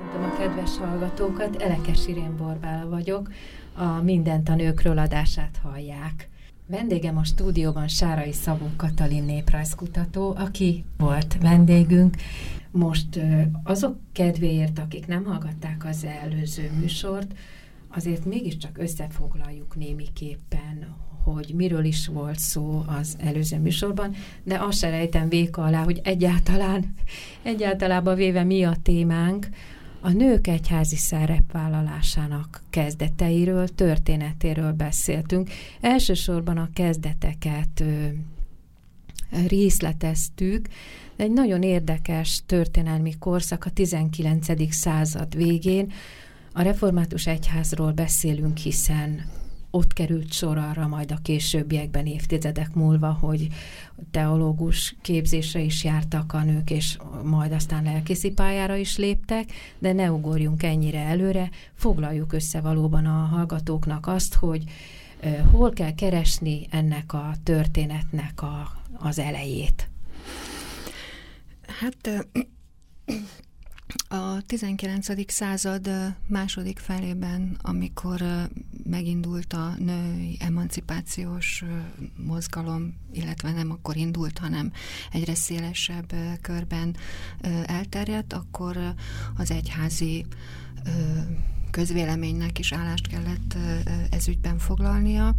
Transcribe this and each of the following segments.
Köszöntöm a kedves hallgatókat, Elekes Irén Borbála vagyok, a Mindent a nőkről adását hallják. Vendégem a stúdióban Sárai Szabó Katalin néprajzkutató, aki volt vendégünk. Most azok kedvéért, akik nem hallgatták az előző műsort, azért mégiscsak összefoglaljuk némiképpen, hogy miről is volt szó az előző műsorban, de azt se rejtem véka alá, hogy egyáltalán, egyáltalában véve mi a témánk, a nők egyházi szerepvállalásának kezdeteiről, történetéről beszéltünk. Elsősorban a kezdeteket ö, részleteztük, egy nagyon érdekes történelmi korszak a 19. század végén. A református egyházról beszélünk, hiszen ott került sor arra majd a későbbiekben, évtizedek múlva, hogy teológus képzésre is jártak a nők, és majd aztán lelkészi pályára is léptek, de ne ugorjunk ennyire előre, foglaljuk össze valóban a hallgatóknak azt, hogy hol kell keresni ennek a történetnek a, az elejét. Hát a 19. század második felében, amikor megindult a női emancipációs mozgalom, illetve nem akkor indult, hanem egyre szélesebb körben elterjedt, akkor az egyházi közvéleménynek is állást kellett ezügyben foglalnia.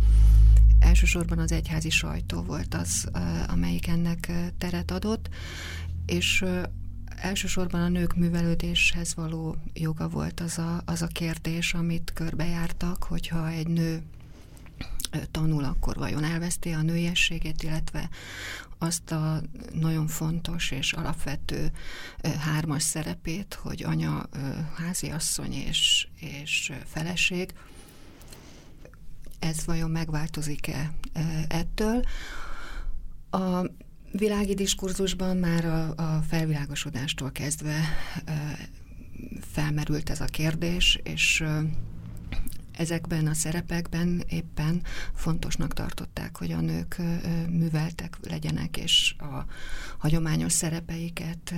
Elsősorban az egyházi sajtó volt az, amelyik ennek teret adott, és elsősorban a nők művelődéshez való joga volt az a, az a kérdés, amit körbejártak, hogyha egy nő tanul, akkor vajon elveszti a nőiességét, illetve azt a nagyon fontos és alapvető hármas szerepét, hogy anya, háziasszony és, és feleség, ez vajon megváltozik-e ettől? A világi diskurzusban már a, a felvilágosodástól kezdve felmerült ez a kérdés, és ezekben a szerepekben éppen fontosnak tartották, hogy a nők műveltek legyenek, és a hagyományos szerepeiket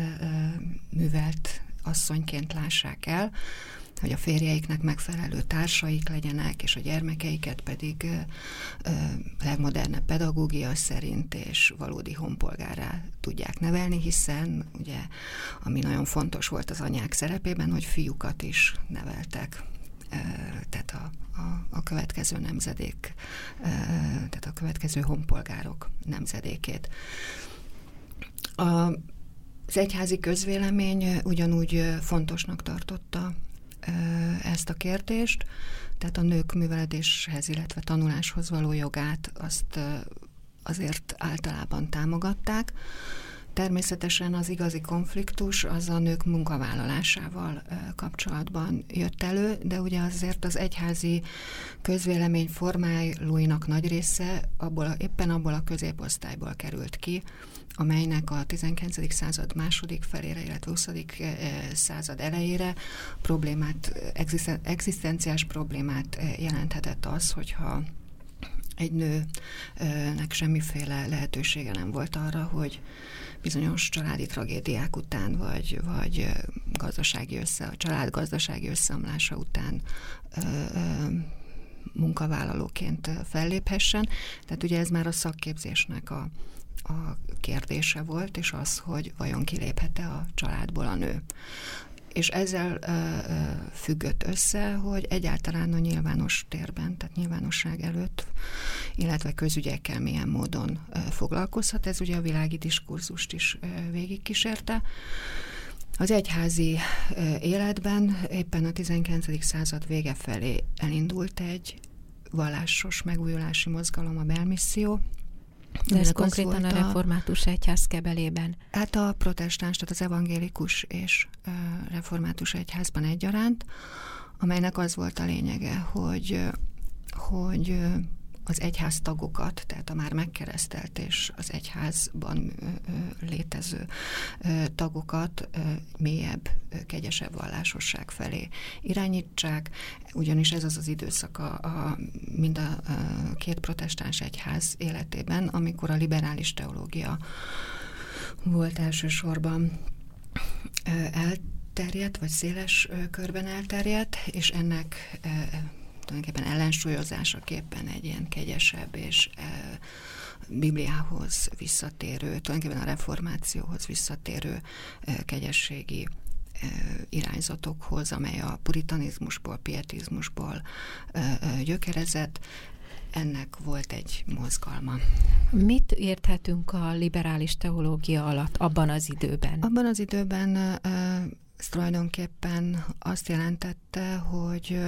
művelt asszonyként lássák el hogy a férjeiknek megfelelő társaik legyenek, és a gyermekeiket pedig ö, legmodernebb pedagógia szerint és valódi honpolgárá tudják nevelni, hiszen ugye, ami nagyon fontos volt az anyák szerepében, hogy fiúkat is neveltek tehát a, a, a következő nemzedék, tehát a következő honpolgárok nemzedékét. A, az egyházi közvélemény ugyanúgy fontosnak tartotta ezt a kérdést, tehát a nők műveledéshez, illetve tanuláshoz való jogát azt azért általában támogatták. Természetesen az igazi konfliktus az a nők munkavállalásával kapcsolatban jött elő, de ugye azért az egyházi közvélemény formálóinak nagy része abból, éppen abból a középosztályból került ki, amelynek a 19. század második felére, illetve 20. Eh, század elejére problémát, egzisztenciás problémát eh, jelenthetett az, hogyha egy nőnek semmiféle lehetősége nem volt arra, hogy bizonyos családi tragédiák után, vagy, vagy eh, gazdasági össze, a család gazdasági összeomlása után munkavállalóként felléphessen. Tehát ugye ez már a szakképzésnek a, a kérdése volt, és az, hogy vajon kiléphet-e a családból a nő. És ezzel ö, ö, függött össze, hogy egyáltalán a nyilvános térben, tehát nyilvánosság előtt, illetve közügyekkel milyen módon ö, foglalkozhat. Ez ugye a világi diskurzust is ö, végigkísérte. Az egyházi ö, életben éppen a 19. század vége felé elindult egy vallásos megújulási mozgalom, a belmisszió, de ez konkrétan a református egyház kebelében? Hát a protestáns, tehát az evangélikus és református egyházban egyaránt. amelynek az volt a lényege, hogy, hogy az egyház tagokat, tehát a már megkeresztelt és az egyházban létező tagokat mélyebb, kegyesebb vallásosság felé irányítsák, ugyanis ez az az időszak a, a, mind a, a két protestáns egyház életében, amikor a liberális teológia volt elsősorban elterjedt, vagy széles körben elterjedt, és ennek tulajdonképpen ellensúlyozásaképpen egy ilyen kegyesebb és e, Bibliához visszatérő, tulajdonképpen a reformációhoz visszatérő e, kegyességi e, irányzatokhoz, amely a puritanizmusból, pietizmusból e, e, gyökerezett, ennek volt egy mozgalma. Mit érthetünk a liberális teológia alatt abban az időben? Abban az időben ez tulajdonképpen azt jelentette, hogy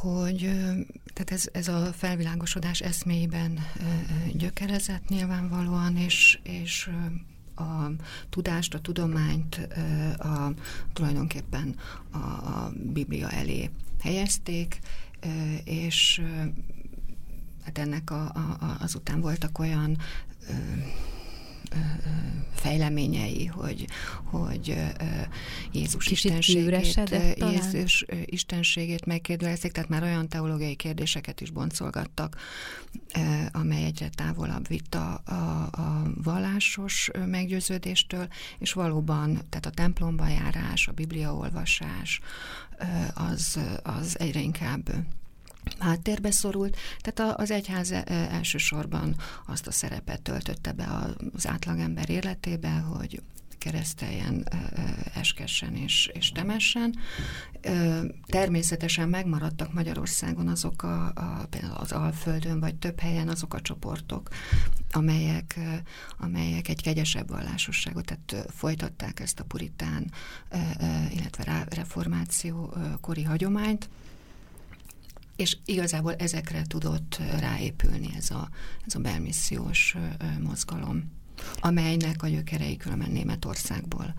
hogy tehát ez, ez a felvilágosodás eszméiben gyökerezett nyilvánvalóan, és, és a tudást, a tudományt a, tulajdonképpen a, a Biblia elé helyezték, és hát ennek a, a, azután voltak olyan fejleményei, hogy, hogy Jézus Kicsit istenségét, Jézus istenségét megkérdőjelezik, tehát már olyan teológiai kérdéseket is boncolgattak, amely egyre távolabb vitt a, a, a vallásos meggyőződéstől, és valóban, tehát a templomba járás, a bibliaolvasás, az, az egyre inkább háttérbe szorult, tehát az egyház e, elsősorban azt a szerepet töltötte be az átlagember életébe, hogy kereszteljen, e, e, eskessen és, és temessen. Természetesen megmaradtak Magyarországon azok a, a, az Alföldön, vagy több helyen azok a csoportok, amelyek, amelyek egy kegyesebb vallásosságot, tehát folytatták ezt a puritán, illetve reformáció kori hagyományt, és igazából ezekre tudott ráépülni ez a, ez a belmissziós mozgalom, amelynek a gyökerei különben Németországból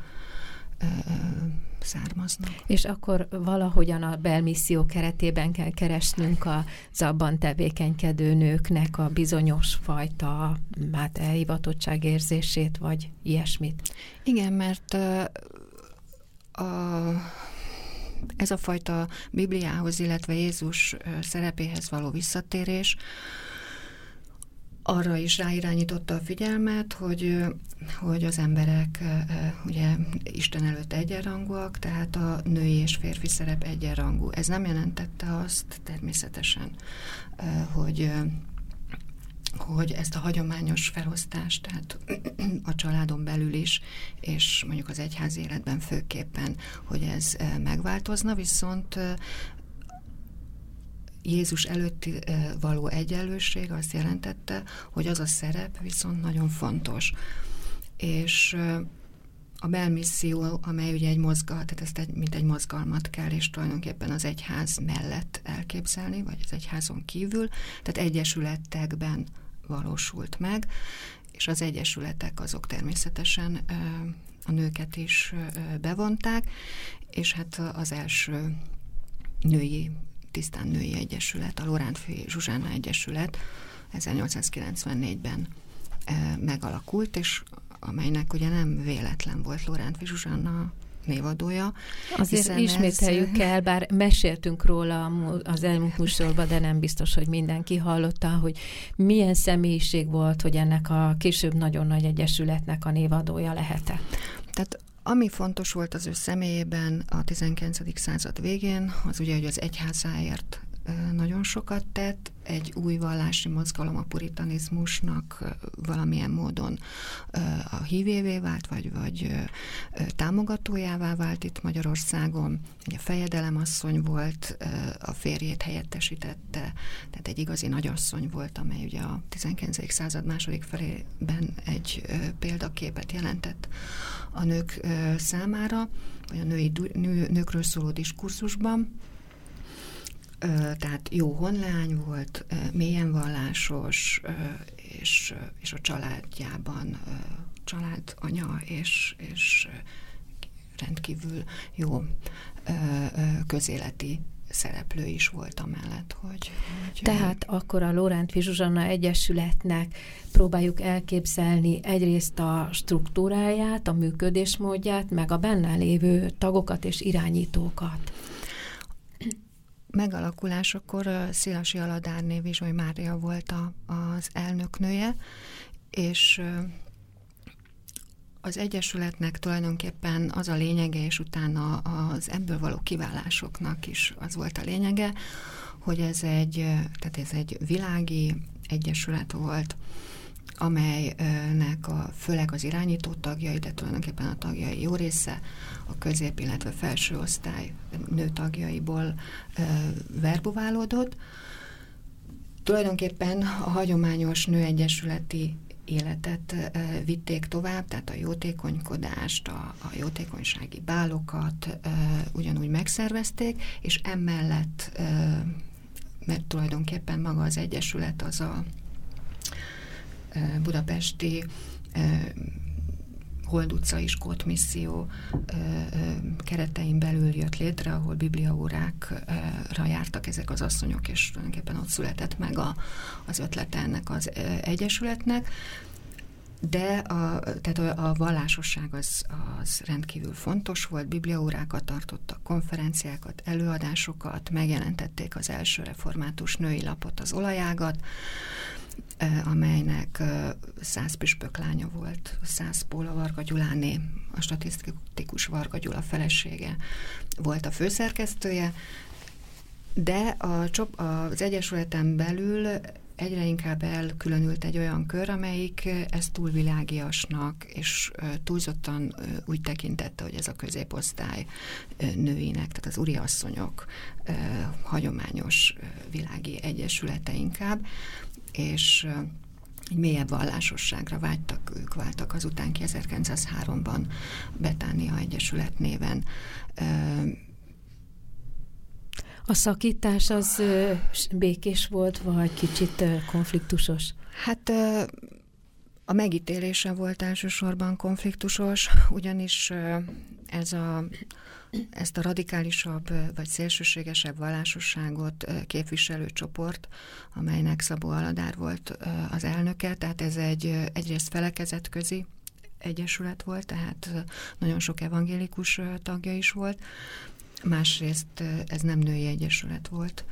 származnak. És akkor valahogyan a belmisszió keretében kell keresnünk az abban tevékenykedő nőknek a bizonyos fajta hát elhivatottságérzését, vagy ilyesmit. Igen, mert a ez a fajta Bibliához, illetve Jézus szerepéhez való visszatérés arra is ráirányította a figyelmet, hogy, hogy az emberek ugye Isten előtt egyenrangúak, tehát a női és férfi szerep egyenrangú. Ez nem jelentette azt természetesen, hogy hogy ezt a hagyományos felosztást, tehát a családon belül is, és mondjuk az egyház életben főképpen, hogy ez eh, megváltozna, viszont eh, Jézus előtti eh, való egyenlőség azt jelentette, hogy az a szerep viszont nagyon fontos. És a belmisszió, amely ugye egy mozgal, tehát ezt egy, mint egy mozgalmat kell, és tulajdonképpen az egyház mellett elképzelni, vagy az egyházon kívül, tehát egyesületekben valósult meg, és az egyesületek azok természetesen a nőket is bevonták, és hát az első női, tisztán női egyesület, a Lorántfi Zsuzsána Egyesület 1894-ben megalakult, és amelynek ugye nem véletlen volt Lorántfi Zsuzsána névadója. Azért ismételjük ez... el, bár meséltünk róla az elmúlt műsorban, de nem biztos, hogy mindenki hallotta, hogy milyen személyiség volt, hogy ennek a később nagyon nagy egyesületnek a névadója lehetett. Tehát ami fontos volt az ő személyében a 19. század végén, az ugye, hogy az egyházáért nagyon sokat tett, egy új vallási mozgalom a puritanizmusnak valamilyen módon a hívévé vált, vagy, vagy támogatójává vált itt Magyarországon. A fejedelemasszony volt, a férjét helyettesítette, tehát egy igazi nagyasszony volt, amely ugye a 19. század második felében egy példaképet jelentett a nők számára, vagy a női, nő, nőkről szóló diskurzusban tehát jó honlány volt, mélyen vallásos, és, és a családjában családanya, és, és rendkívül jó közéleti szereplő is volt amellett, hogy... hogy Tehát akkor a Lóránt Zsuzsanna Egyesületnek próbáljuk elképzelni egyrészt a struktúráját, a működésmódját, meg a benne lévő tagokat és irányítókat. Megalakulásakor Szilasi Aladárné Vizsoly Mária volt a, az elnöknője, és az Egyesületnek tulajdonképpen az a lényege, és utána az ebből való kiválásoknak is az volt a lényege, hogy ez egy, tehát ez egy világi egyesület volt, amelynek a, főleg az irányító tagjai, de tulajdonképpen a tagjai jó része a közép, illetve felső osztály nő tagjaiból e, verbuválódott. Tulajdonképpen a hagyományos nőegyesületi életet vitték tovább, tehát a jótékonykodást, a, a jótékonysági bálokat ugyanúgy megszervezték, és emellett, mert tulajdonképpen maga az Egyesület az a budapesti Hold utcai Skót misszió keretein belül jött létre, ahol bibliaórákra jártak ezek az asszonyok, és tulajdonképpen ott született meg a, az ötlete ennek az egyesületnek. De a, tehát a, a vallásosság az, az rendkívül fontos volt, bibliaórákat tartottak, konferenciákat, előadásokat, megjelentették az első református női lapot, az olajágat, amelynek száz püspök lánya volt, száz Póla Varga Gyuláné, a statisztikus Varga Gyula felesége volt a főszerkesztője, de a, az Egyesületen belül egyre inkább elkülönült egy olyan kör, amelyik ezt túlvilágiasnak és túlzottan úgy tekintette, hogy ez a középosztály nőinek, tehát az úriasszonyok hagyományos világi egyesülete inkább, és egy mélyebb vallásosságra vágytak, ők váltak azután ki 1903-ban Betánia Egyesület néven. A szakítás az békés volt, vagy kicsit konfliktusos? Hát a megítélése volt elsősorban konfliktusos, ugyanis ez a ezt a radikálisabb vagy szélsőségesebb vallásosságot képviselő csoport, amelynek Szabó Aladár volt az elnöke, tehát ez egy egyrészt felekezet közi egyesület volt, tehát nagyon sok evangélikus tagja is volt, másrészt ez nem női egyesület volt,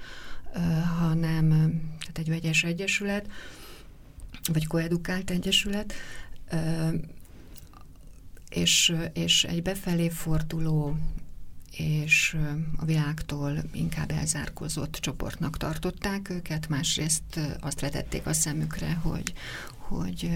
hanem tehát egy vegyes egyesület, vagy koedukált egyesület, és, és egy befelé forduló és a világtól inkább elzárkozott csoportnak tartották őket, másrészt azt vetették a szemükre, hogy, hogy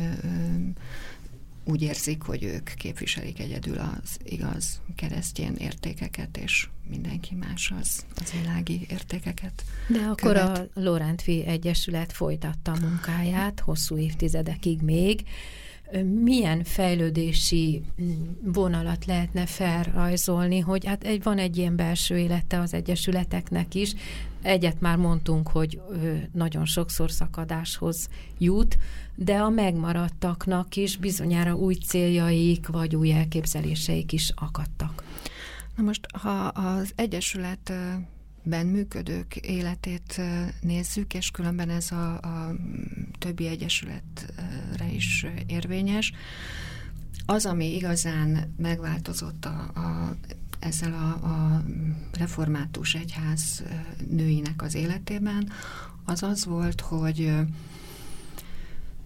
úgy érzik, hogy ők képviselik egyedül az igaz keresztjén értékeket, és mindenki más az, az világi értékeket. De akkor követ. a Lorántvi Egyesület folytatta a munkáját hosszú évtizedekig még, milyen fejlődési mm, vonalat lehetne felrajzolni, hogy hát egy, van egy ilyen belső élete az egyesületeknek is. Egyet már mondtunk, hogy nagyon sokszor szakadáshoz jut, de a megmaradtaknak is bizonyára új céljaik vagy új elképzeléseik is akadtak. Na most, ha az Egyesület ben működők életét nézzük, és különben ez a, a többi egyesületre is érvényes. Az, ami igazán megváltozott a, a, ezzel a, a református egyház nőinek az életében, az az volt, hogy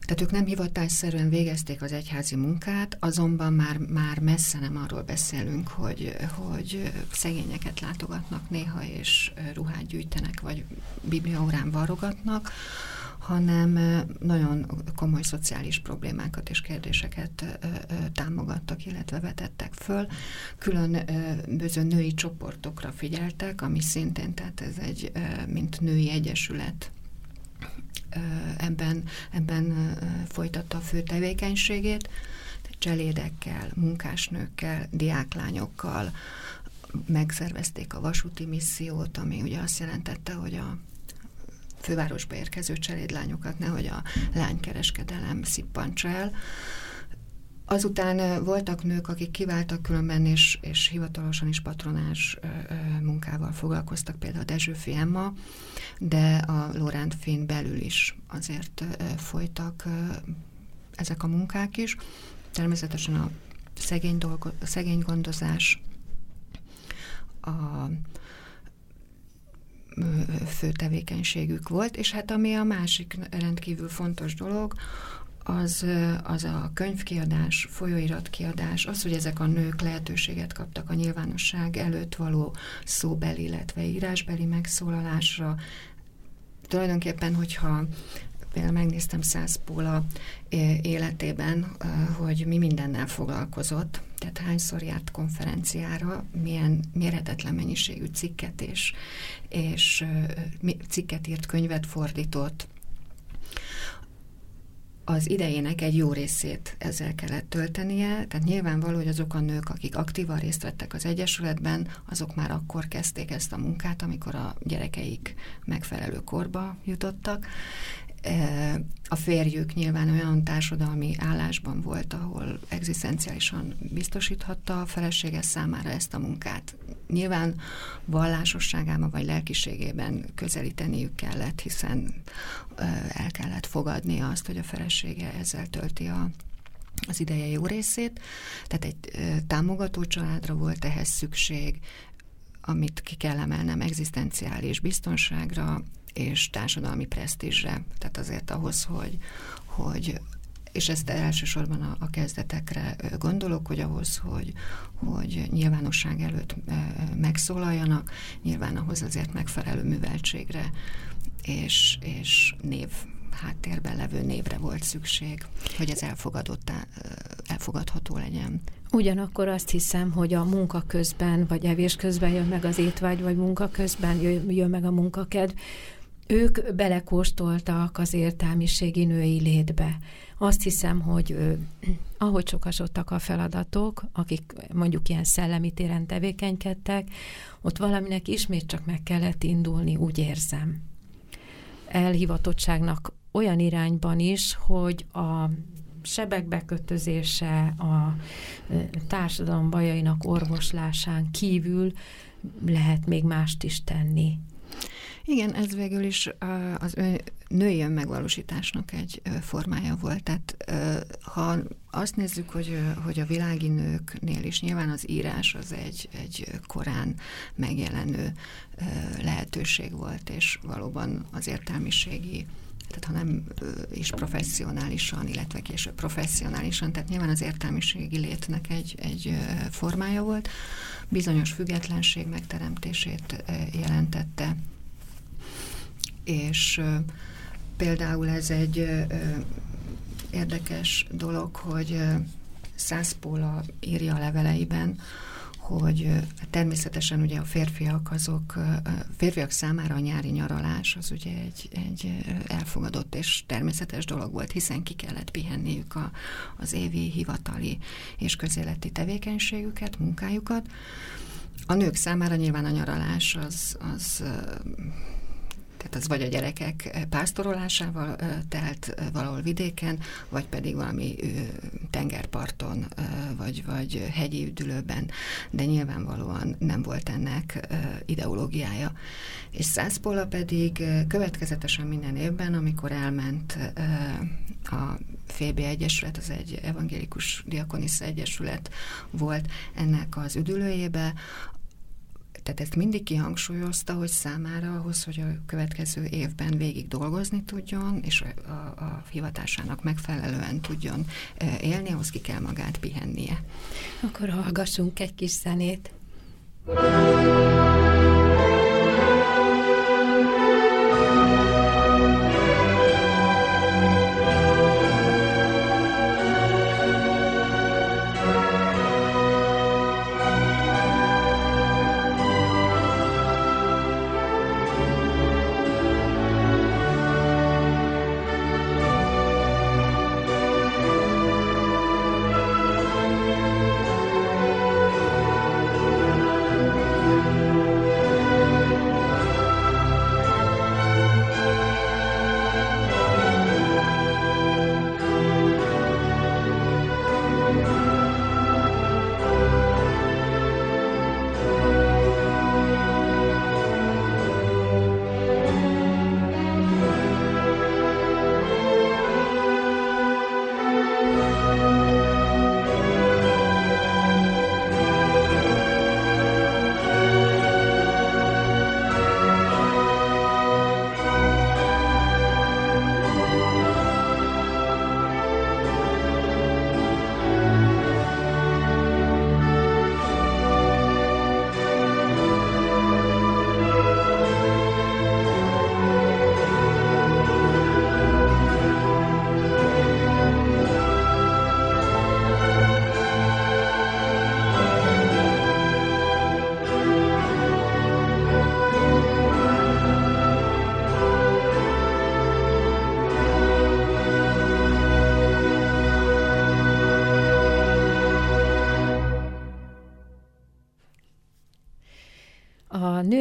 tehát ők nem hivatásszerűen végezték az egyházi munkát, azonban már, már messze nem arról beszélünk, hogy, hogy szegényeket látogatnak néha, és ruhát gyűjtenek, vagy bibliaórán varrogatnak, hanem nagyon komoly szociális problémákat és kérdéseket támogattak, illetve vetettek föl. Különböző női csoportokra figyeltek, ami szintén, tehát ez egy, mint női egyesület ebben, ebben folytatta a fő tevékenységét, cselédekkel, munkásnőkkel, diáklányokkal, megszervezték a vasúti missziót, ami ugye azt jelentette, hogy a fővárosba érkező cselédlányokat nehogy a lánykereskedelem szippantsa el. Azután voltak nők, akik kiváltak különben, és, és hivatalosan is patronás munkával foglalkoztak, például Dezsőfi Emma, de a Lorent Finn belül is azért folytak ezek a munkák is. Természetesen a szegény, dolgo, a szegény gondozás, a fő tevékenységük volt, és hát ami a másik rendkívül fontos dolog, az, az a könyvkiadás, folyóiratkiadás, az, hogy ezek a nők lehetőséget kaptak a nyilvánosság előtt való szóbeli, illetve írásbeli megszólalásra. Tulajdonképpen, hogyha például megnéztem Száz Póla életében, hogy mi mindennel foglalkozott, tehát hányszor járt konferenciára, milyen mérhetetlen mennyiségű cikket és, és cikket írt, könyvet fordított, az idejének egy jó részét ezzel kellett töltenie, tehát nyilvánvaló, hogy azok a nők, akik aktívan részt vettek az Egyesületben, azok már akkor kezdték ezt a munkát, amikor a gyerekeik megfelelő korba jutottak, a férjük nyilván olyan társadalmi állásban volt, ahol egzisztenciálisan biztosíthatta a felesége számára ezt a munkát. Nyilván vallásosságában vagy lelkiségében közelíteniük kellett, hiszen el kellett fogadni azt, hogy a felesége ezzel tölti a, az ideje jó részét. Tehát egy támogató családra volt ehhez szükség, amit ki kell emelnem, egzisztenciális biztonságra, és társadalmi presztízsre. Tehát azért ahhoz, hogy, hogy és ezt elsősorban a, a kezdetekre gondolok, hogy ahhoz, hogy, hogy nyilvánosság előtt megszólaljanak, nyilván ahhoz azért megfelelő műveltségre és, és név háttérben levő névre volt szükség, hogy ez elfogadottá, elfogadható legyen. Ugyanakkor azt hiszem, hogy a munka közben, vagy evés közben jön meg az étvágy, vagy munka közben jön meg a munkakedv, ők belekóstoltak az értelmiségi női létbe. Azt hiszem, hogy ahogy sokasodtak a feladatok, akik mondjuk ilyen szellemi téren tevékenykedtek, ott valaminek ismét csak meg kellett indulni, úgy érzem. Elhivatottságnak olyan irányban is, hogy a sebek bekötözése, a társadalom bajainak orvoslásán kívül lehet még mást is tenni. Igen, ez végül is az női önmegvalósításnak egy formája volt. Tehát ha azt nézzük, hogy, hogy a világi nőknél is nyilván az írás az egy, egy korán megjelenő lehetőség volt, és valóban az értelmiségi tehát ha nem is professzionálisan, illetve később professzionálisan, tehát nyilván az értelmiségi létnek egy, egy formája volt, bizonyos függetlenség megteremtését jelentette, és például ez egy érdekes dolog, hogy Szászpóla írja a leveleiben, hogy természetesen ugye a férfiak azok, a férfiak számára a nyári nyaralás az ugye egy, egy elfogadott és természetes dolog volt, hiszen ki kellett pihenniük a, az évi hivatali és közéleti tevékenységüket, munkájukat. A nők számára nyilván a nyaralás az, az tehát az vagy a gyerekek pásztorolásával telt valahol vidéken, vagy pedig valami tengerparton, vagy, vagy hegyi üdülőben, de nyilvánvalóan nem volt ennek ideológiája. És Szászpola pedig következetesen minden évben, amikor elment a FB Egyesület, az egy evangélikus diakonisza egyesület volt ennek az üdülőjébe, tehát ezt mindig kihangsúlyozta, hogy számára ahhoz, hogy a következő évben végig dolgozni tudjon, és a, a, hivatásának megfelelően tudjon e, élni, ahhoz ki kell magát pihennie. Akkor hallgassunk egy kis zenét.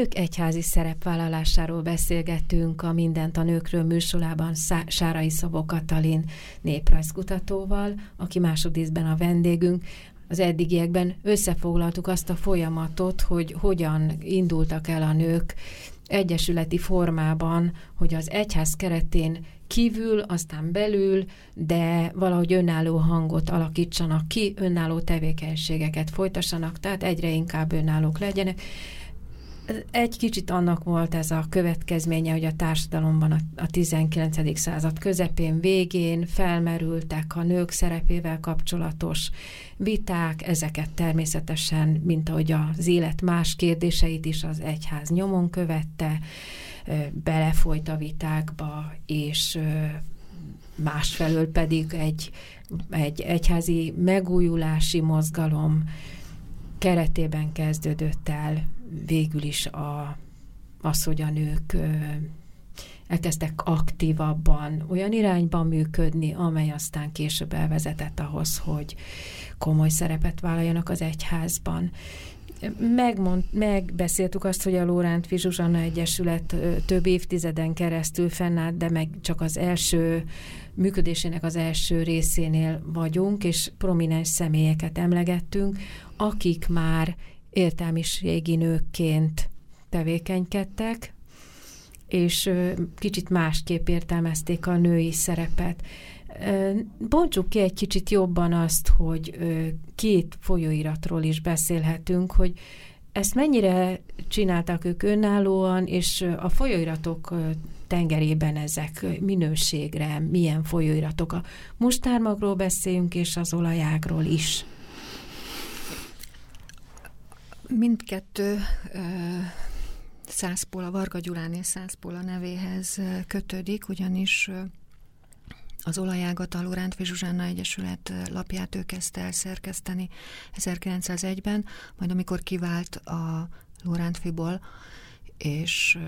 Nők egyházi szerepvállalásáról beszélgettünk a Mindent a nőkről műsorában Sárai Szabó Katalin néprajzkutatóval, aki másodízben a vendégünk. Az eddigiekben összefoglaltuk azt a folyamatot, hogy hogyan indultak el a nők egyesületi formában, hogy az egyház keretén kívül, aztán belül, de valahogy önálló hangot alakítsanak ki, önálló tevékenységeket folytassanak, tehát egyre inkább önállók legyenek. Egy kicsit annak volt ez a következménye, hogy a társadalomban a, a 19. század közepén, végén felmerültek a nők szerepével kapcsolatos viták, ezeket természetesen, mint ahogy az élet más kérdéseit is az egyház nyomon követte, belefolyt a vitákba, és másfelől pedig egy, egy egyházi megújulási mozgalom keretében kezdődött el végül is a, az, hogy a nők elkezdtek aktívabban olyan irányban működni, amely aztán később elvezetett ahhoz, hogy komoly szerepet vállaljanak az egyházban. Megmond, megbeszéltük azt, hogy a Lóránt Zsuzsanna Egyesület több évtizeden keresztül fennállt, de meg csak az első működésének az első részénél vagyunk, és prominens személyeket emlegettünk, akik már értelmiségi nőkként tevékenykedtek, és kicsit másképp értelmezték a női szerepet. Bontsuk ki egy kicsit jobban azt, hogy két folyóiratról is beszélhetünk, hogy ezt mennyire csináltak ők önállóan, és a folyóiratok tengerében ezek minőségre, milyen folyóiratok. A mustármagról beszéljünk, és az olajágról is. Mindkettő Százpóla, Varga és Százpóla nevéhez kötődik, ugyanis az olajágat a Lórántfi Zsuzsánna Egyesület lapját ő kezdte el szerkeszteni 1901-ben, majd amikor kivált a Lórántfiból, és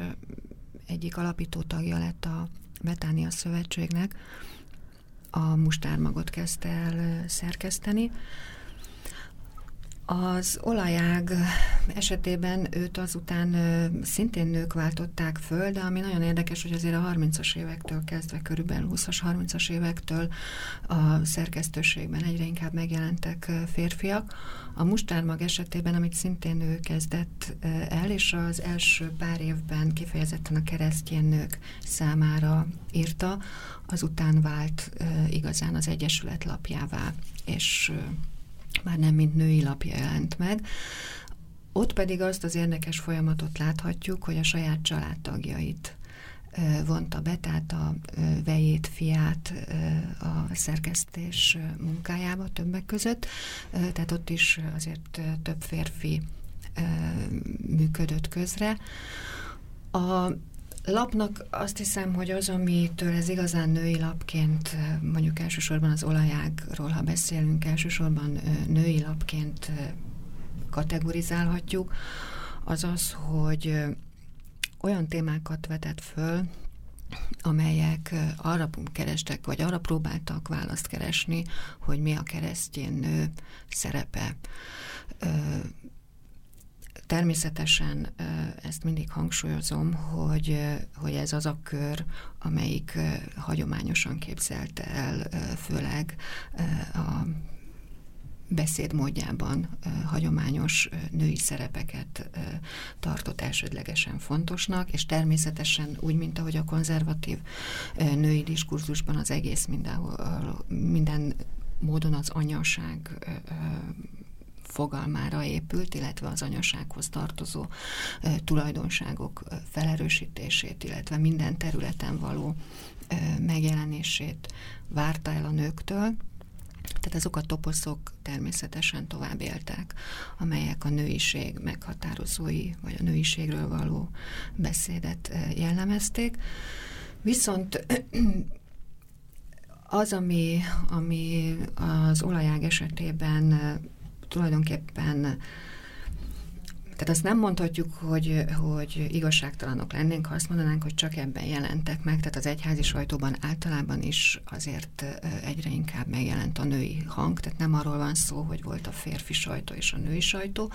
egyik alapító tagja lett a Betánia Szövetségnek, a mustármagot kezdte el szerkeszteni, az olajág esetében őt azután szintén nők váltották föl, de ami nagyon érdekes, hogy azért a 30-as évektől kezdve, körülbelül 20-as, 30-as évektől a szerkesztőségben egyre inkább megjelentek férfiak. A mustármag esetében, amit szintén ő kezdett el, és az első pár évben kifejezetten a keresztjén nők számára írta, azután vált igazán az Egyesület lapjává, és már nem mint női lapja jelent meg. Ott pedig azt az érdekes folyamatot láthatjuk, hogy a saját családtagjait vonta be, tehát a vejét, fiát a szerkesztés munkájába többek között. Tehát ott is azért több férfi működött közre. A lapnak azt hiszem, hogy az, amitől ez igazán női lapként, mondjuk elsősorban az olajágról, ha beszélünk, elsősorban női lapként kategorizálhatjuk, az az, hogy olyan témákat vetett föl, amelyek arra kerestek, vagy arra próbáltak választ keresni, hogy mi a keresztjén nő szerepe Természetesen ezt mindig hangsúlyozom, hogy, hogy ez az a kör, amelyik hagyományosan képzelte el, főleg a beszédmódjában hagyományos női szerepeket tartott elsődlegesen fontosnak, és természetesen úgy, mint ahogy a konzervatív női diskurzusban az egész mindenhol, minden módon az anyaság fogalmára épült, illetve az anyasághoz tartozó tulajdonságok felerősítését, illetve minden területen való megjelenését várta el a nőktől, tehát azok a toposzok természetesen tovább éltek, amelyek a nőiség meghatározói, vagy a nőiségről való beszédet jellemezték. Viszont az, ami, ami az olajág esetében tulajdonképpen tehát azt nem mondhatjuk, hogy, hogy igazságtalanok lennénk, ha azt mondanánk, hogy csak ebben jelentek meg, tehát az egyházi sajtóban általában is azért egyre inkább megjelent a női hang, tehát nem arról van szó, hogy volt a férfi sajtó és a női sajtó,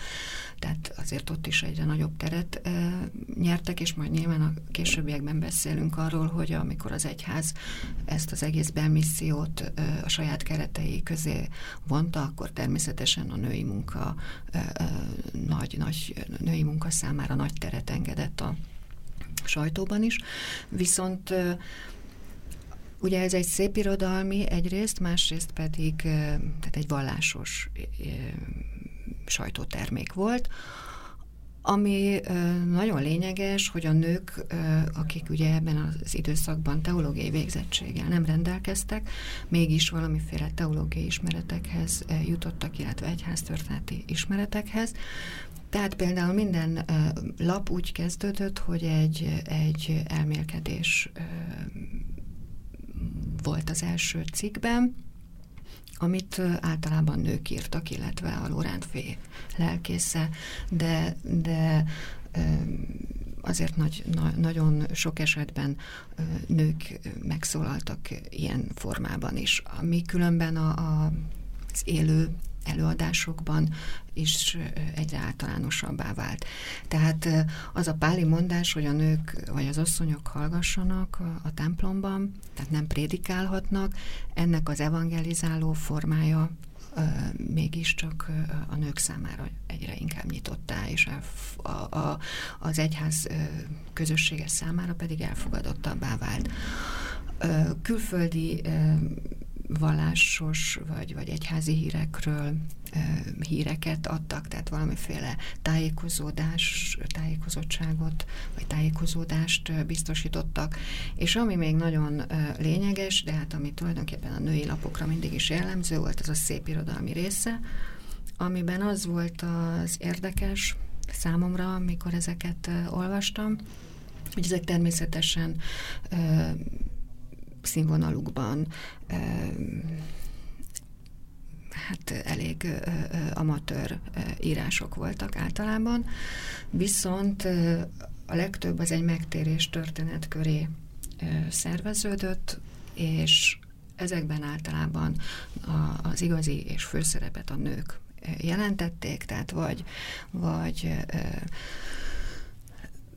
tehát azért ott is egyre nagyobb teret e, nyertek, és majd nyilván a későbbiekben beszélünk arról, hogy amikor az egyház ezt az egész belmissziót e, a saját keretei közé vonta, akkor természetesen a női munka e, nagy női munka számára nagy teret engedett a sajtóban is. Viszont Ugye ez egy szép irodalmi egyrészt, másrészt pedig tehát egy vallásos sajtótermék volt, ami nagyon lényeges, hogy a nők, akik ugye ebben az időszakban teológiai végzettséggel nem rendelkeztek, mégis valamiféle teológiai ismeretekhez jutottak, illetve egyháztörténeti ismeretekhez, tehát például minden lap úgy kezdődött, hogy egy, egy elmélkedés volt az első cikkben, amit általában nők írtak, illetve a Lórántfé lelkésze, de, de azért nagy, na, nagyon sok esetben nők megszólaltak ilyen formában is, ami különben a, a, az élő előadásokban is egyre általánosabbá vált. Tehát az a páli mondás, hogy a nők vagy az asszonyok hallgassanak a templomban, tehát nem prédikálhatnak, ennek az evangelizáló formája mégiscsak a nők számára egyre inkább nyitottá, és a, a, az egyház közössége számára pedig elfogadottabbá vált. Külföldi vallásos vagy, vagy egyházi hírekről híreket adtak, tehát valamiféle tájékozódás, tájékozottságot, vagy tájékozódást biztosítottak. És ami még nagyon lényeges, de hát ami tulajdonképpen a női lapokra mindig is jellemző volt, az a szép irodalmi része, amiben az volt az érdekes számomra, amikor ezeket olvastam, hogy ezek természetesen színvonalukban hát elég amatőr írások voltak általában, viszont a legtöbb az egy megtérés történet köré szerveződött, és ezekben általában az igazi és főszerepet a nők jelentették, tehát vagy, vagy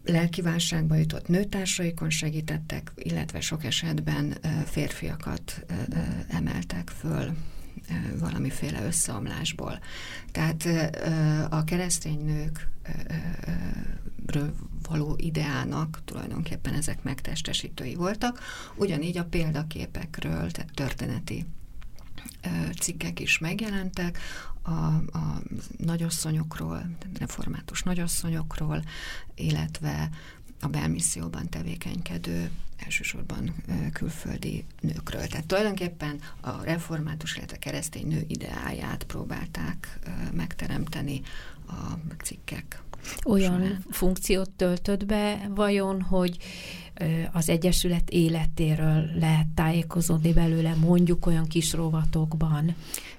lelkiválságba jutott nőtársaikon segítettek, illetve sok esetben férfiakat emeltek föl valamiféle összeomlásból. Tehát a keresztény nők való ideának tulajdonképpen ezek megtestesítői voltak, ugyanígy a példaképekről, tehát történeti cikkek is megjelentek, a, a nagyasszonyokról, református nagyasszonyokról, illetve a belmisszióban tevékenykedő elsősorban külföldi nőkről. Tehát tulajdonképpen a református, illetve keresztény nő ideáját próbálták megteremteni a cikkek. Olyan során. funkciót töltött be vajon, hogy az Egyesület életéről lehet tájékozódni belőle, mondjuk olyan kis rovatokban.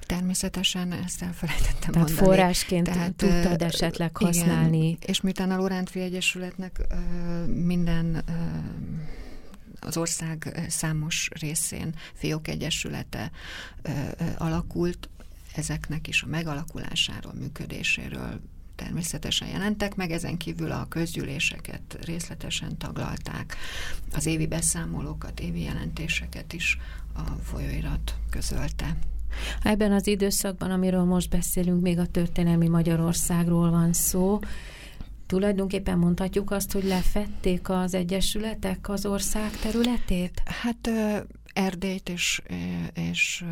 Természetesen ezt elfelejtettem Tehát mondani. forrásként Tehát, tudtad esetleg használni. Igen, és miután a Lorántfi Egyesületnek minden az ország számos részén fiók egyesülete alakult, ezeknek is a megalakulásáról, működéséről természetesen jelentek meg, ezen kívül a közgyűléseket részletesen taglalták, az évi beszámolókat, évi jelentéseket is a folyóirat közölte. Ebben az időszakban, amiről most beszélünk, még a történelmi Magyarországról van szó, tulajdonképpen mondhatjuk azt, hogy lefették az egyesületek az ország területét? Hát Erdélyt és, és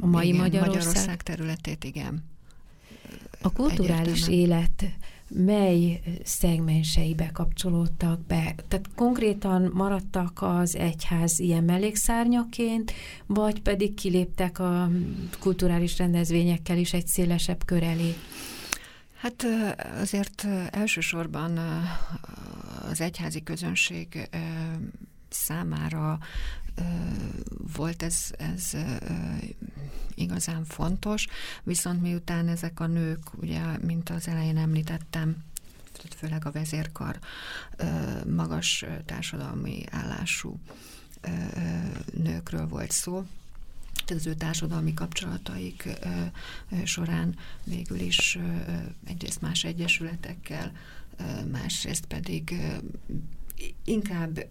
a mai igen, Magyarország? Magyarország területét, igen. A kulturális élet mely szegmenseibe kapcsolódtak be? Tehát konkrétan maradtak az egyház ilyen mellékszárnyaként, vagy pedig kiléptek a kulturális rendezvényekkel is egy szélesebb kör elé? Hát elsősorban az egyházi közönség számára volt ez, ez igazán fontos, viszont miután ezek a nők, ugye, mint az elején említettem, főleg a vezérkar magas társadalmi állású nőkről volt szó, tehát az ő társadalmi kapcsolataik során végül is egyrészt más egyesületekkel, másrészt pedig inkább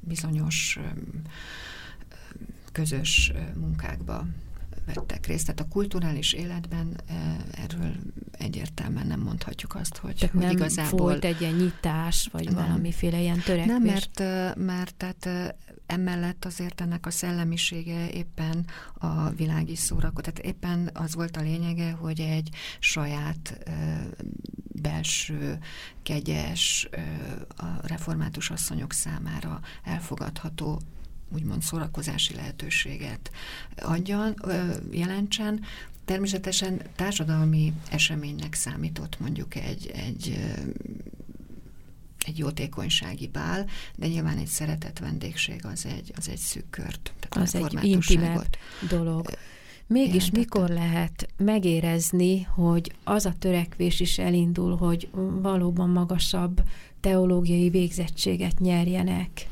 bizonyos közös munkákba vettek részt. Tehát a kulturális életben erről egyértelműen nem mondhatjuk azt, hogy, tehát hogy nem igazából... volt egy ilyen nyitás, vagy nem. valamiféle ilyen törekvés? Nem, mert, mert tehát emellett azért ennek a szellemisége éppen a világi szórakot. Tehát éppen az volt a lényege, hogy egy saját belső, kegyes, a református asszonyok számára elfogadható úgymond szórakozási lehetőséget adjan, jelentsen. Természetesen társadalmi eseménynek számított mondjuk egy, egy egy jótékonysági bál, de nyilván egy szeretett vendégség az egy, az egy szűk kört. Az egy intimebb dolog. Mégis jelentette. mikor lehet megérezni, hogy az a törekvés is elindul, hogy valóban magasabb teológiai végzettséget nyerjenek?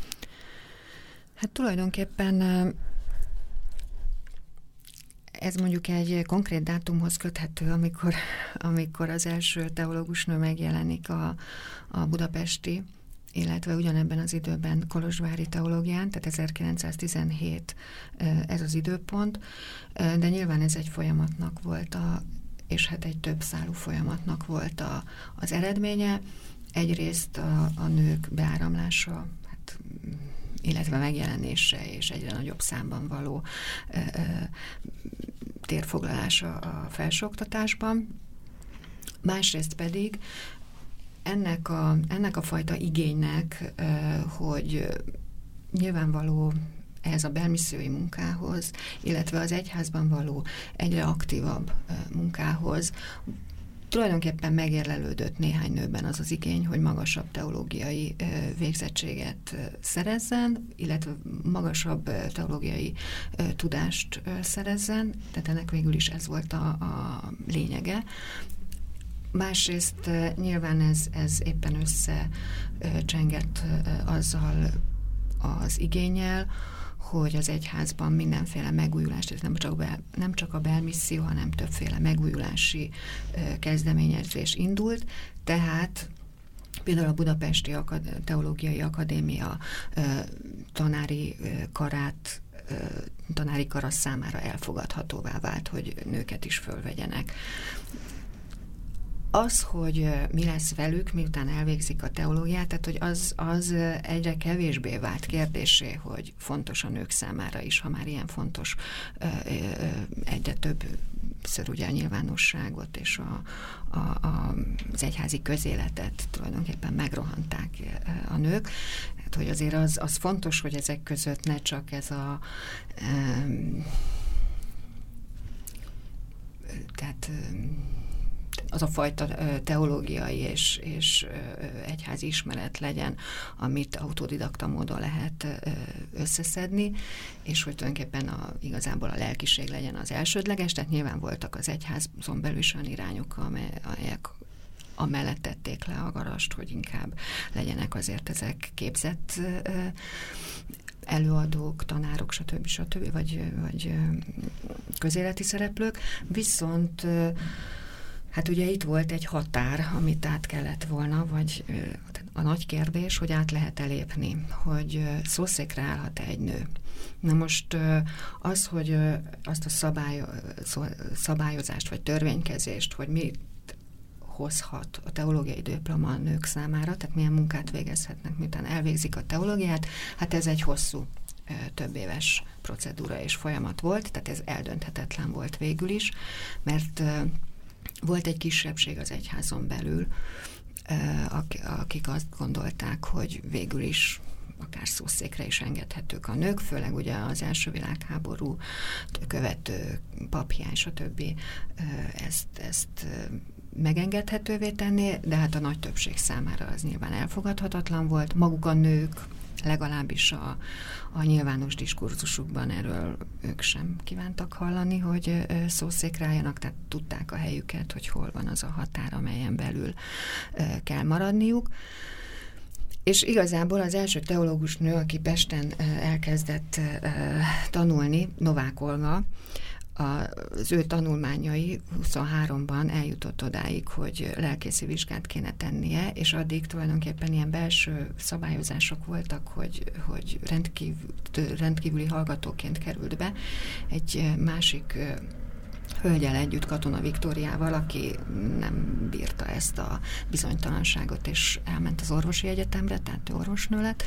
Hát tulajdonképpen ez mondjuk egy konkrét dátumhoz köthető, amikor, amikor az első teológusnő megjelenik a, a budapesti, illetve ugyanebben az időben Kolozsvári teológián, tehát 1917 ez az időpont, de nyilván ez egy folyamatnak volt a, és hát egy több szálú folyamatnak volt a, az eredménye. Egyrészt a, a nők beáramlása, hát illetve megjelenése és egyre nagyobb számban való ö, ö, térfoglalása a felsőoktatásban. Másrészt pedig ennek a, ennek a fajta igénynek, ö, hogy nyilvánvaló ehhez a belmissziói munkához, illetve az egyházban való egyre aktívabb munkához tulajdonképpen megérlelődött néhány nőben az az igény, hogy magasabb teológiai végzettséget szerezzen, illetve magasabb teológiai tudást szerezzen, tehát ennek végül is ez volt a, a lényege. Másrészt nyilván ez, ez éppen összecsengett azzal az igényel, hogy az egyházban mindenféle megújulás, tehát nem csak, be, nem csak a belmisszió, hanem többféle megújulási kezdeményezés indult, tehát például a Budapesti Akad- Teológiai Akadémia tanári karát tanári kara számára elfogadhatóvá vált, hogy nőket is fölvegyenek. Az, hogy mi lesz velük, miután elvégzik a teológiát, tehát hogy az, az egyre kevésbé vált kérdésé, hogy fontos a nők számára is, ha már ilyen fontos egyre több ször ugye a nyilvánosságot és a, a, a, az egyházi közéletet tulajdonképpen megrohanták a nők. Hát, hogy azért az, az fontos, hogy ezek között ne csak ez a tehát az a fajta teológiai és, és egyházi ismeret legyen, amit autodidakta módon lehet összeszedni, és hogy tulajdonképpen a, igazából a lelkiség legyen az elsődleges, tehát nyilván voltak az egyházon belül is olyan irányok, amelyek amellett tették le a garast, hogy inkább legyenek azért ezek képzett előadók, tanárok, stb. stb. vagy, vagy közéleti szereplők, viszont Hát ugye itt volt egy határ, amit át kellett volna, vagy a nagy kérdés, hogy át lehet elépni, hogy szószékre állhat -e egy nő. Na most az, hogy azt a szabály, szabályozást, vagy törvénykezést, hogy mi hozhat a teológiai diploma a nők számára, tehát milyen munkát végezhetnek, miután elvégzik a teológiát, hát ez egy hosszú több éves procedúra és folyamat volt, tehát ez eldönthetetlen volt végül is, mert volt egy kisebbség az egyházon belül, akik azt gondolták, hogy végül is akár szószékre is engedhetők a nők, főleg ugye az első világháború követő papján, stb. ezt, ezt megengedhetővé tenni, de hát a nagy többség számára az nyilván elfogadhatatlan volt. Maguk a nők legalábbis a, a nyilvános diskurzusukban erről ők sem kívántak hallani, hogy szószékre álljanak, tehát tudták a helyüket, hogy hol van az a határ, amelyen belül kell maradniuk. És igazából az első teológus nő, aki Pesten elkezdett tanulni, Novák Olga, az ő tanulmányai 23-ban eljutott odáig, hogy lelkészi vizsgát kéne tennie, és addig tulajdonképpen ilyen belső szabályozások voltak, hogy, hogy rendkívül, rendkívüli hallgatóként került be. Egy másik hölgyel együtt, Katona Viktóriával, aki nem bírta ezt a bizonytalanságot, és elment az orvosi egyetemre, tehát ő orvosnő lett.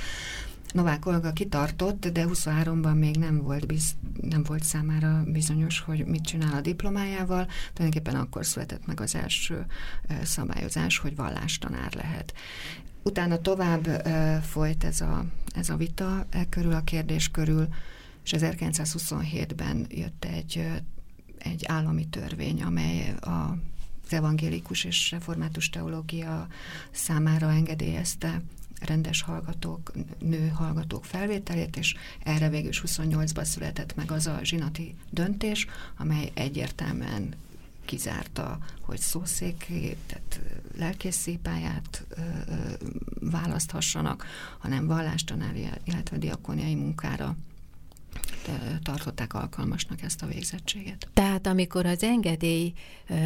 Novák Olga kitartott, de 23-ban még nem volt, biz, nem volt számára bizonyos, hogy mit csinál a diplomájával. Tulajdonképpen akkor született meg az első szabályozás, hogy vallástanár lehet. Utána tovább folyt ez a, ez a vita e körül, a kérdés körül, és 1927-ben jött egy, egy állami törvény, amely a evangélikus és református teológia számára engedélyezte rendes hallgatók, nő hallgatók felvételét, és erre végül is 28-ban született meg az a zsinati döntés, amely egyértelműen kizárta, hogy szószék, tehát lelkészé pályát ö, választhassanak, hanem vallástanári, illetve diakoniai munkára tartották alkalmasnak ezt a végzettséget. Tehát amikor az engedély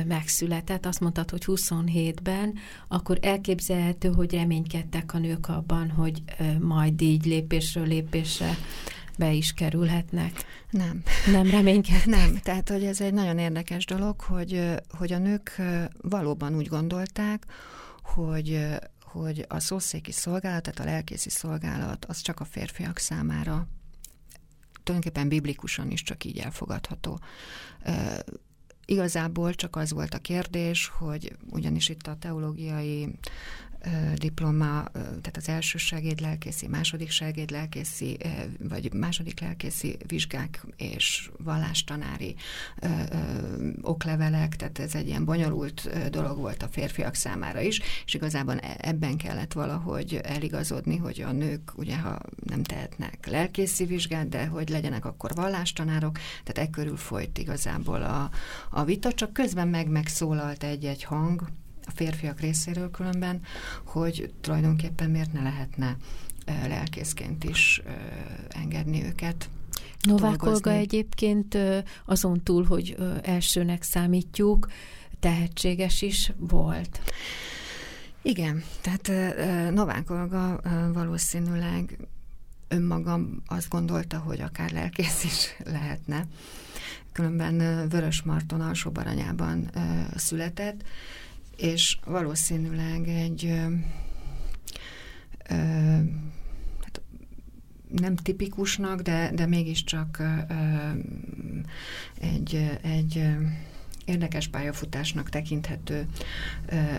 megszületett, azt mondtad, hogy 27-ben, akkor elképzelhető, hogy reménykedtek a nők abban, hogy majd így lépésről lépésre be is kerülhetnek. Nem. Nem reménykedtek? Nem. Tehát, hogy ez egy nagyon érdekes dolog, hogy, hogy a nők valóban úgy gondolták, hogy hogy a szószéki szolgálat, tehát a lelkészi szolgálat, az csak a férfiak számára tulajdonképpen biblikusan is csak így elfogadható. Igazából csak az volt a kérdés, hogy ugyanis itt a teológiai diploma, tehát az első segédlelkészi, második segédlelkészi, vagy második lelkészi vizsgák és vallástanári oklevelek, tehát ez egy ilyen bonyolult dolog volt a férfiak számára is, és igazából e, ebben kellett valahogy eligazodni, hogy a nők ugye, ha nem tehetnek lelkészi vizsgát, de hogy legyenek akkor vallástanárok, tehát e körül folyt igazából a, a vita, csak közben meg megszólalt egy-egy hang, a férfiak részéről különben, hogy tulajdonképpen miért ne lehetne lelkészként is engedni őket. Novák Olga egyébként azon túl, hogy elsőnek számítjuk, tehetséges is volt. Igen, tehát Novák Olga valószínűleg önmagam azt gondolta, hogy akár lelkész is lehetne. Különben Vörös Marton alsóbaranyában született, és valószínűleg egy ö, ö, hát nem tipikusnak, de, de mégiscsak ö, egy, egy érdekes pályafutásnak tekinthető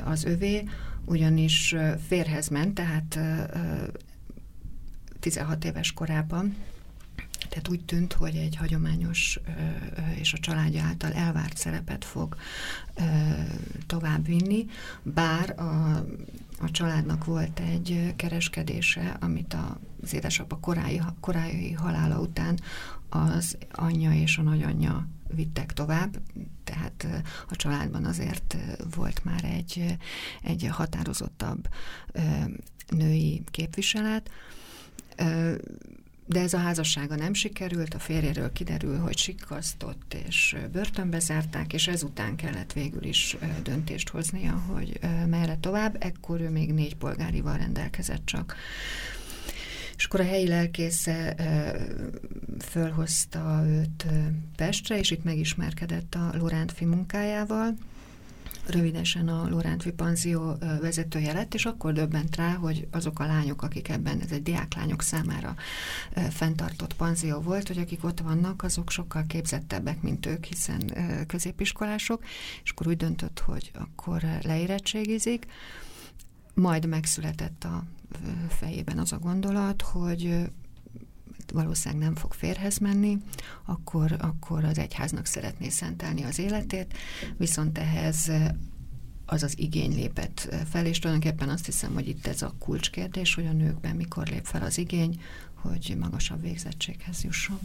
az övé, ugyanis férhez ment, tehát 16 éves korában tehát úgy tűnt, hogy egy hagyományos és a családja által elvárt szerepet fog továbbvinni, bár a, a családnak volt egy kereskedése, amit az édesapa korái, korái halála után az anyja és a nagyanyja vittek tovább, tehát a családban azért volt már egy, egy határozottabb női képviselet, de ez a házassága nem sikerült, a férjéről kiderül, hogy sikkasztott, és börtönbe zárták, és ezután kellett végül is döntést hoznia, hogy merre tovább. Ekkor ő még négy polgárival rendelkezett csak. És akkor a helyi lelkésze fölhozta őt Pestre, és itt megismerkedett a Lorántfi munkájával, rövidesen a Lorántvi Panzió vezetője lett, és akkor döbbent rá, hogy azok a lányok, akik ebben, ez egy diáklányok számára fenntartott panzió volt, hogy akik ott vannak, azok sokkal képzettebbek, mint ők, hiszen középiskolások, és akkor úgy döntött, hogy akkor leérettségizik, majd megszületett a fejében az a gondolat, hogy valószínűleg nem fog férhez menni, akkor, akkor az egyháznak szeretné szentelni az életét, viszont ehhez az az igény lépett fel, és tulajdonképpen azt hiszem, hogy itt ez a kulcskérdés, hogy a nőkben mikor lép fel az igény, hogy magasabb végzettséghez jusson.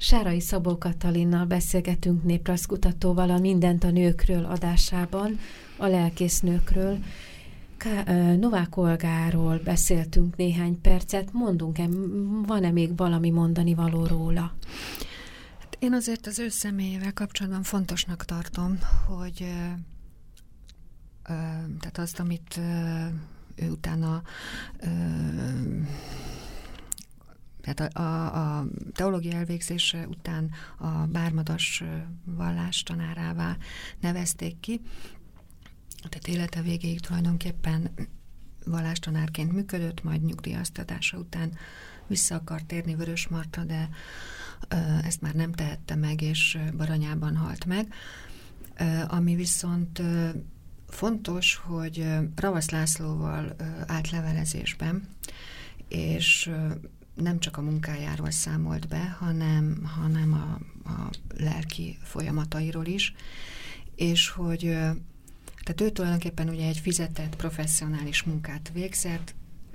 Sárai Szabó Katalinnal beszélgetünk néprajzkutatóval a Mindent a nőkről adásában, a lelkésznőkről. Novák Olgáról beszéltünk néhány percet. Mondunk-e, van-e még valami mondani való róla? Hát én azért az ő személyével kapcsolatban fontosnak tartom, hogy tehát azt, amit ő utána tehát a, a, a teológia elvégzése után a bármadas vallás tanárává nevezték ki. Tehát élete végéig tulajdonképpen vallástanárként működött, majd nyugdíjaztatása után vissza akart térni Vörös Marta, de ezt már nem tehette meg, és Baranyában halt meg. Ami viszont fontos, hogy Ravasz Lászlóval állt levelezésben, és nem csak a munkájáról számolt be, hanem, hanem a, a lelki folyamatairól is, és hogy tehát ő tulajdonképpen ugye egy fizetett professzionális munkát végzett,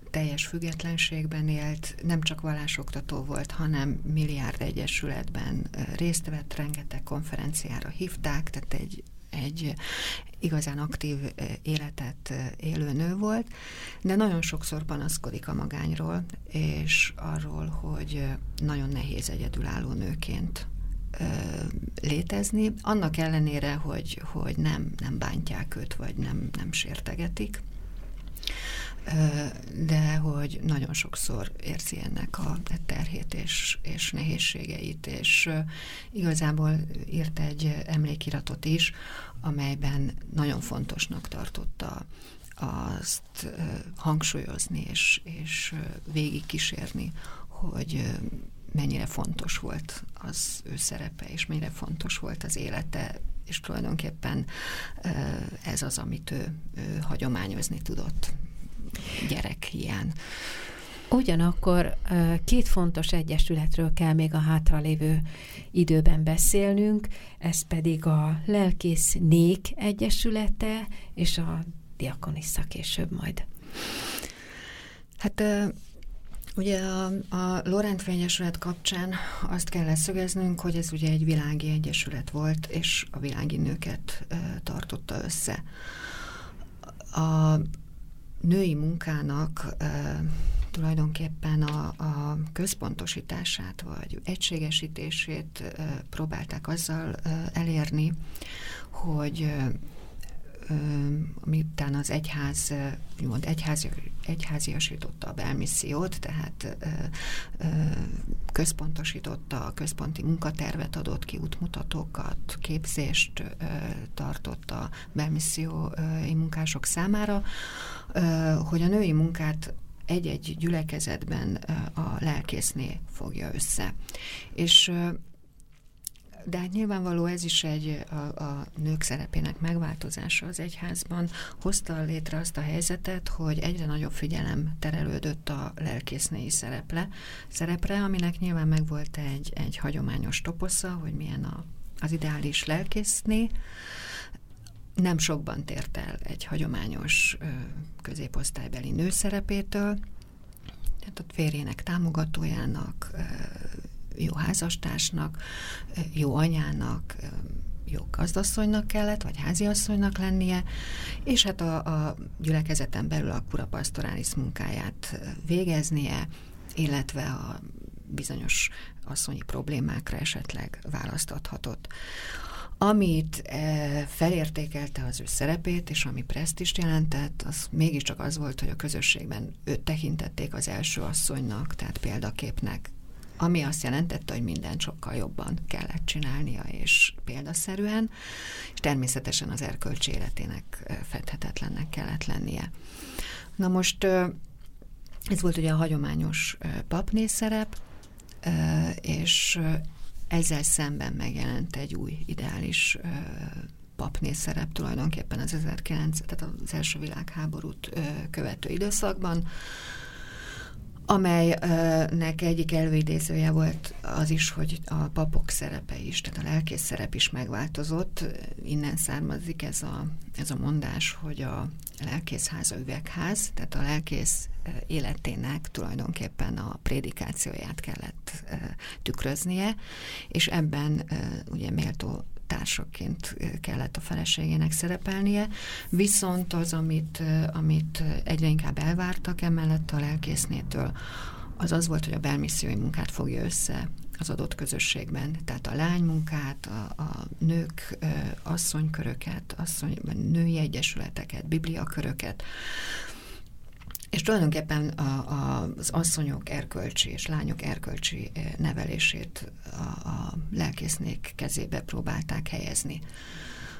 teljes függetlenségben élt, nem csak vallásoktató volt, hanem milliárd egyesületben részt vett, rengeteg konferenciára hívták, tehát egy, egy igazán aktív életet élő nő volt, de nagyon sokszor panaszkodik a magányról, és arról, hogy nagyon nehéz egyedülálló nőként létezni, annak ellenére, hogy, hogy nem, nem bántják őt, vagy nem, nem sértegetik de hogy nagyon sokszor érzi ennek a terhét és, és nehézségeit, és igazából írt egy emlékiratot is, amelyben nagyon fontosnak tartotta azt hangsúlyozni és, és végig kísérni, hogy mennyire fontos volt az ő szerepe, és mennyire fontos volt az élete, és tulajdonképpen ez az, amit ő, ő hagyományozni tudott gyerek hiány. Ugyanakkor két fontos egyesületről kell még a hátralévő időben beszélnünk, ez pedig a Lelkész Nék Egyesülete és a Diakonissa később majd. Hát Ugye a, a Lorent Egyesület kapcsán azt kell leszögeznünk, hogy ez ugye egy világi egyesület volt, és a világi nőket e, tartotta össze. A női munkának e, tulajdonképpen a, a központosítását vagy egységesítését e, próbálták azzal e, elérni, hogy miután az egyház, úgymond egyházi, egyháziasította a belmissziót, tehát központosította a központi munkatervet, adott ki útmutatókat, képzést tartott a belmissziói munkások számára, hogy a női munkát egy-egy gyülekezetben a lelkészné fogja össze. És de hát nyilvánvaló ez is egy a, a nők szerepének megváltozása az egyházban. Hozta létre azt a helyzetet, hogy egyre nagyobb figyelem terelődött a lelkésznei szereple, szerepre, aminek nyilván megvolt egy, egy hagyományos toposza, hogy milyen a, az ideális lelkészné, nem sokban tért el egy hagyományos középosztálybeli nő szerepétől, tehát a férjének támogatójának, jó házastársnak, jó anyának, jó gazdasszonynak kellett, vagy háziasszonynak lennie, és hát a, a gyülekezeten belül a kurapasztorális munkáját végeznie, illetve a bizonyos asszonyi problémákra esetleg választathatott. Amit e, felértékelte az ő szerepét, és ami presztist jelentett, az mégiscsak az volt, hogy a közösségben őt tekintették az első asszonynak, tehát példaképnek, ami azt jelentette, hogy mindent sokkal jobban kellett csinálnia, és példaszerűen, és természetesen az erkölcsi életének fedhetetlennek kellett lennie. Na most ez volt ugye a hagyományos papné szerep, és ezzel szemben megjelent egy új ideális papné szerep tulajdonképpen az 1900, tehát az első világháborút követő időszakban, amelynek egyik előidézője volt az is, hogy a papok szerepe is, tehát a lelkész szerep is megváltozott. Innen származik ez a, ez a mondás, hogy a lelkészház a üvegház, tehát a lelkész életének tulajdonképpen a prédikációját kellett tükröznie, és ebben ugye méltó társaként kellett a feleségének szerepelnie, viszont az, amit, amit egyre inkább elvártak emellett a lelkésznétől, az az volt, hogy a belmissziói munkát fogja össze az adott közösségben. Tehát a lánymunkát, a, a nők asszonyköröket, asszony, női egyesületeket, bibliaköröket, és tulajdonképpen a, a, az asszonyok erkölcsi és lányok erkölcsi eh, nevelését a, a lelkésznék kezébe próbálták helyezni.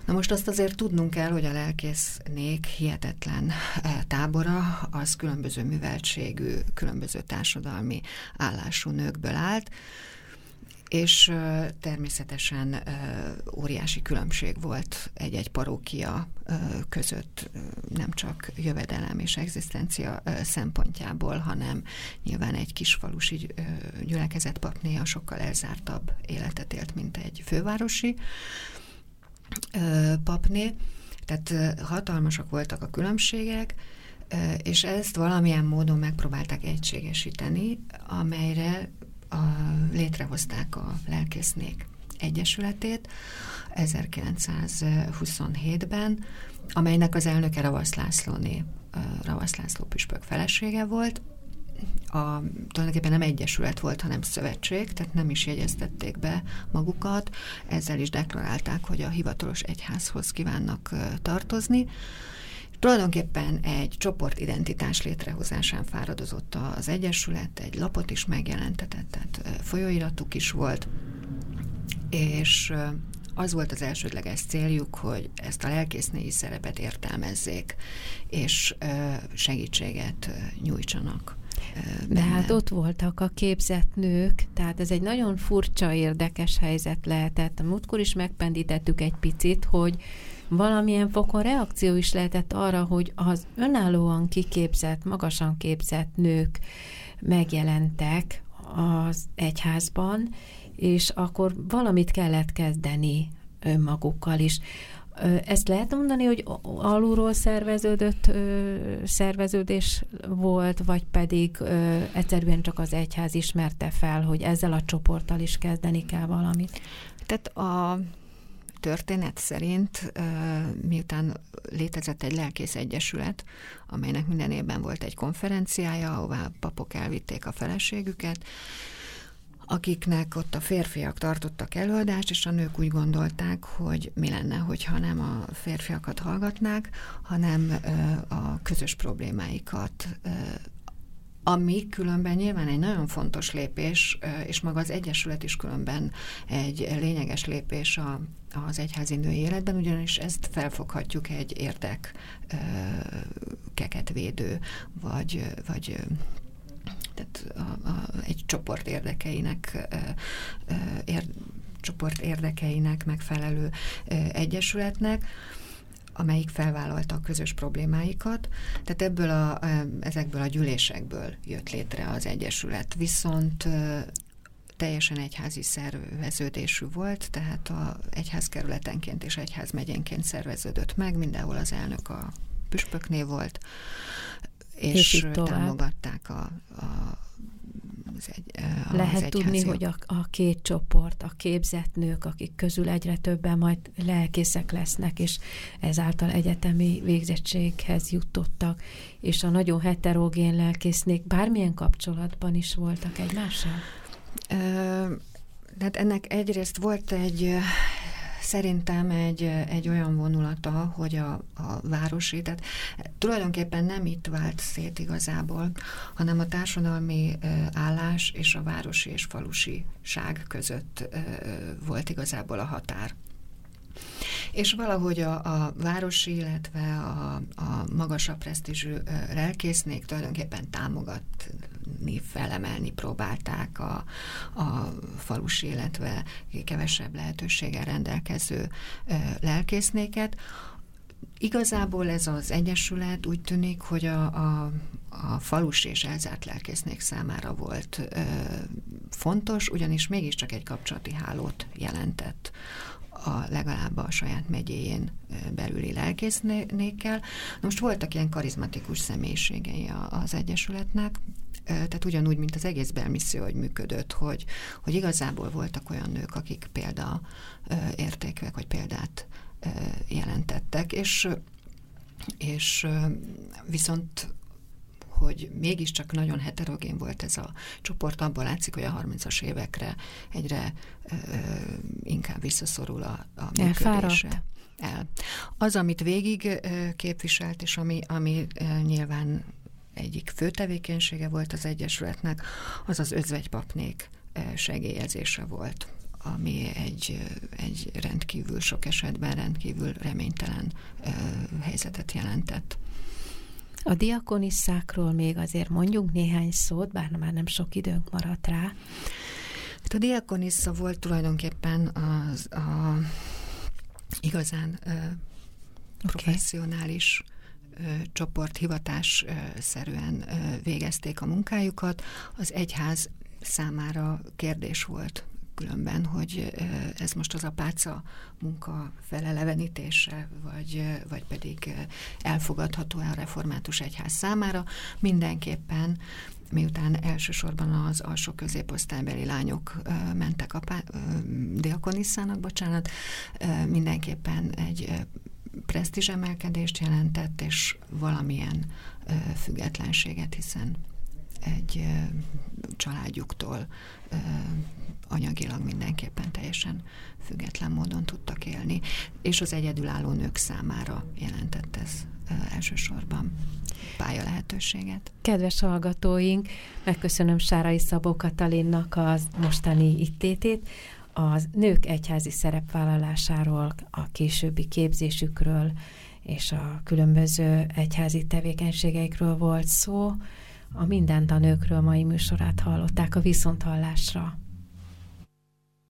Na most azt azért tudnunk kell, hogy a lelkésznék hihetetlen eh, tábora az különböző műveltségű, különböző társadalmi állású nőkből állt, és természetesen óriási különbség volt egy-egy parókia között, nem csak jövedelem és egzisztencia szempontjából, hanem nyilván egy kisfalusi gyülekezet papnéja sokkal elzártabb életet élt, mint egy fővárosi papné. Tehát hatalmasak voltak a különbségek, és ezt valamilyen módon megpróbálták egységesíteni, amelyre a, létrehozták a lelkésznék egyesületét 1927-ben, amelynek az elnöke Ravasz Lászlóné, Ravasz László püspök felesége volt, a, tulajdonképpen nem egyesület volt, hanem szövetség, tehát nem is jegyeztették be magukat, ezzel is deklarálták, hogy a hivatalos egyházhoz kívánnak tartozni. Tulajdonképpen egy csoportidentitás létrehozásán fáradozott az Egyesület, egy lapot is megjelentetett, tehát folyóiratuk is volt, és az volt az elsődleges céljuk, hogy ezt a lelkésznélyi szerepet értelmezzék, és segítséget nyújtsanak. De hát ott voltak a képzett nők, tehát ez egy nagyon furcsa, érdekes helyzet lehetett. A múltkor is megpendítettük egy picit, hogy valamilyen fokon reakció is lehetett arra, hogy az önállóan kiképzett, magasan képzett nők megjelentek az egyházban, és akkor valamit kellett kezdeni önmagukkal is. Ezt lehet mondani, hogy alulról szerveződött szerveződés volt, vagy pedig egyszerűen csak az egyház ismerte fel, hogy ezzel a csoporttal is kezdeni kell valamit? Tehát a történet szerint, miután létezett egy lelkész egyesület, amelynek minden évben volt egy konferenciája, ahová papok elvitték a feleségüket, akiknek ott a férfiak tartottak előadást, és a nők úgy gondolták, hogy mi lenne, hogyha nem a férfiakat hallgatnák, hanem a közös problémáikat ami különben nyilván egy nagyon fontos lépés, és maga az Egyesület is különben egy lényeges lépés a, az egyházi női életben, ugyanis ezt felfoghatjuk egy érdek keket védő, vagy, vagy tehát a, a, egy csoport érdekeinek ér, csoport érdekeinek megfelelő egyesületnek, amelyik felvállalta a közös problémáikat. Tehát ebből a, ezekből a gyűlésekből jött létre az Egyesület. Viszont teljesen egyházi szerveződésű volt, tehát a egyházkerületenként és egyházmegyénként szerveződött meg, mindenhol az elnök a püspöknél volt, és, és támogatták a, a az egy, az Lehet tudni, hogy a, a két csoport, a képzett nők, akik közül egyre többen majd lelkészek lesznek, és ezáltal egyetemi végzettséghez jutottak, és a nagyon heterogén lelkésznék bármilyen kapcsolatban is voltak egymással? Hát ennek egyrészt volt egy szerintem egy, egy olyan vonulata, hogy a, a városi, tehát tulajdonképpen nem itt vált szét igazából, hanem a társadalmi állás és a városi és falusiság között volt igazából a határ. És valahogy a, a városi, illetve a, a magasabb presztízsű lelkésznék tulajdonképpen támogatni, felemelni próbálták a, a falusi, illetve kevesebb lehetőséggel rendelkező lelkésznéket. Igazából ez az egyesület úgy tűnik, hogy a, a, a falus és elzárt lelkésznék számára volt ö, fontos, ugyanis mégiscsak egy kapcsolati hálót jelentett a legalább a saját megyéjén belüli lelkésznékkel. Most voltak ilyen karizmatikus személyiségei az Egyesületnek, tehát ugyanúgy, mint az egész belmisszió, hogy működött, hogy, hogy igazából voltak olyan nők, akik példa értékűek, vagy példát jelentettek, és, és viszont hogy mégiscsak nagyon heterogén volt ez a csoport, abban látszik, hogy a 30-as évekre egyre ö, inkább visszaszorul a, a működése. El. Az, amit végig ö, képviselt, és ami, ami ö, nyilván egyik fő tevékenysége volt az Egyesületnek, az az özvegypapnék segélyezése volt ami egy, egy rendkívül sok esetben rendkívül reménytelen helyzetet jelentett. A diakonisszákról még azért mondjuk néhány szót, bár már nem sok időnk maradt rá. Hát a diakonissza volt tulajdonképpen az a igazán ö, professzionális okay. csoport hivatás szerűen végezték a munkájukat. Az egyház számára kérdés volt különben, hogy ez most az apáca munka felelevenítése, vagy, vagy pedig elfogadható-e a református egyház számára. Mindenképpen miután elsősorban az alsó középosztálybeli lányok mentek a diakonisszának, bocsánat, mindenképpen egy presztízs emelkedést jelentett, és valamilyen függetlenséget, hiszen egy családjuktól anyagilag mindenképpen teljesen független módon tudtak élni, és az egyedülálló nők számára jelentett ez elsősorban pálya lehetőséget. Kedves hallgatóink, megköszönöm Sárai Szabó Katalinnak az mostani ittétét, az nők egyházi szerepvállalásáról, a későbbi képzésükről és a különböző egyházi tevékenységeikről volt szó. A Mindent a nőkről mai műsorát hallották a Viszonthallásra.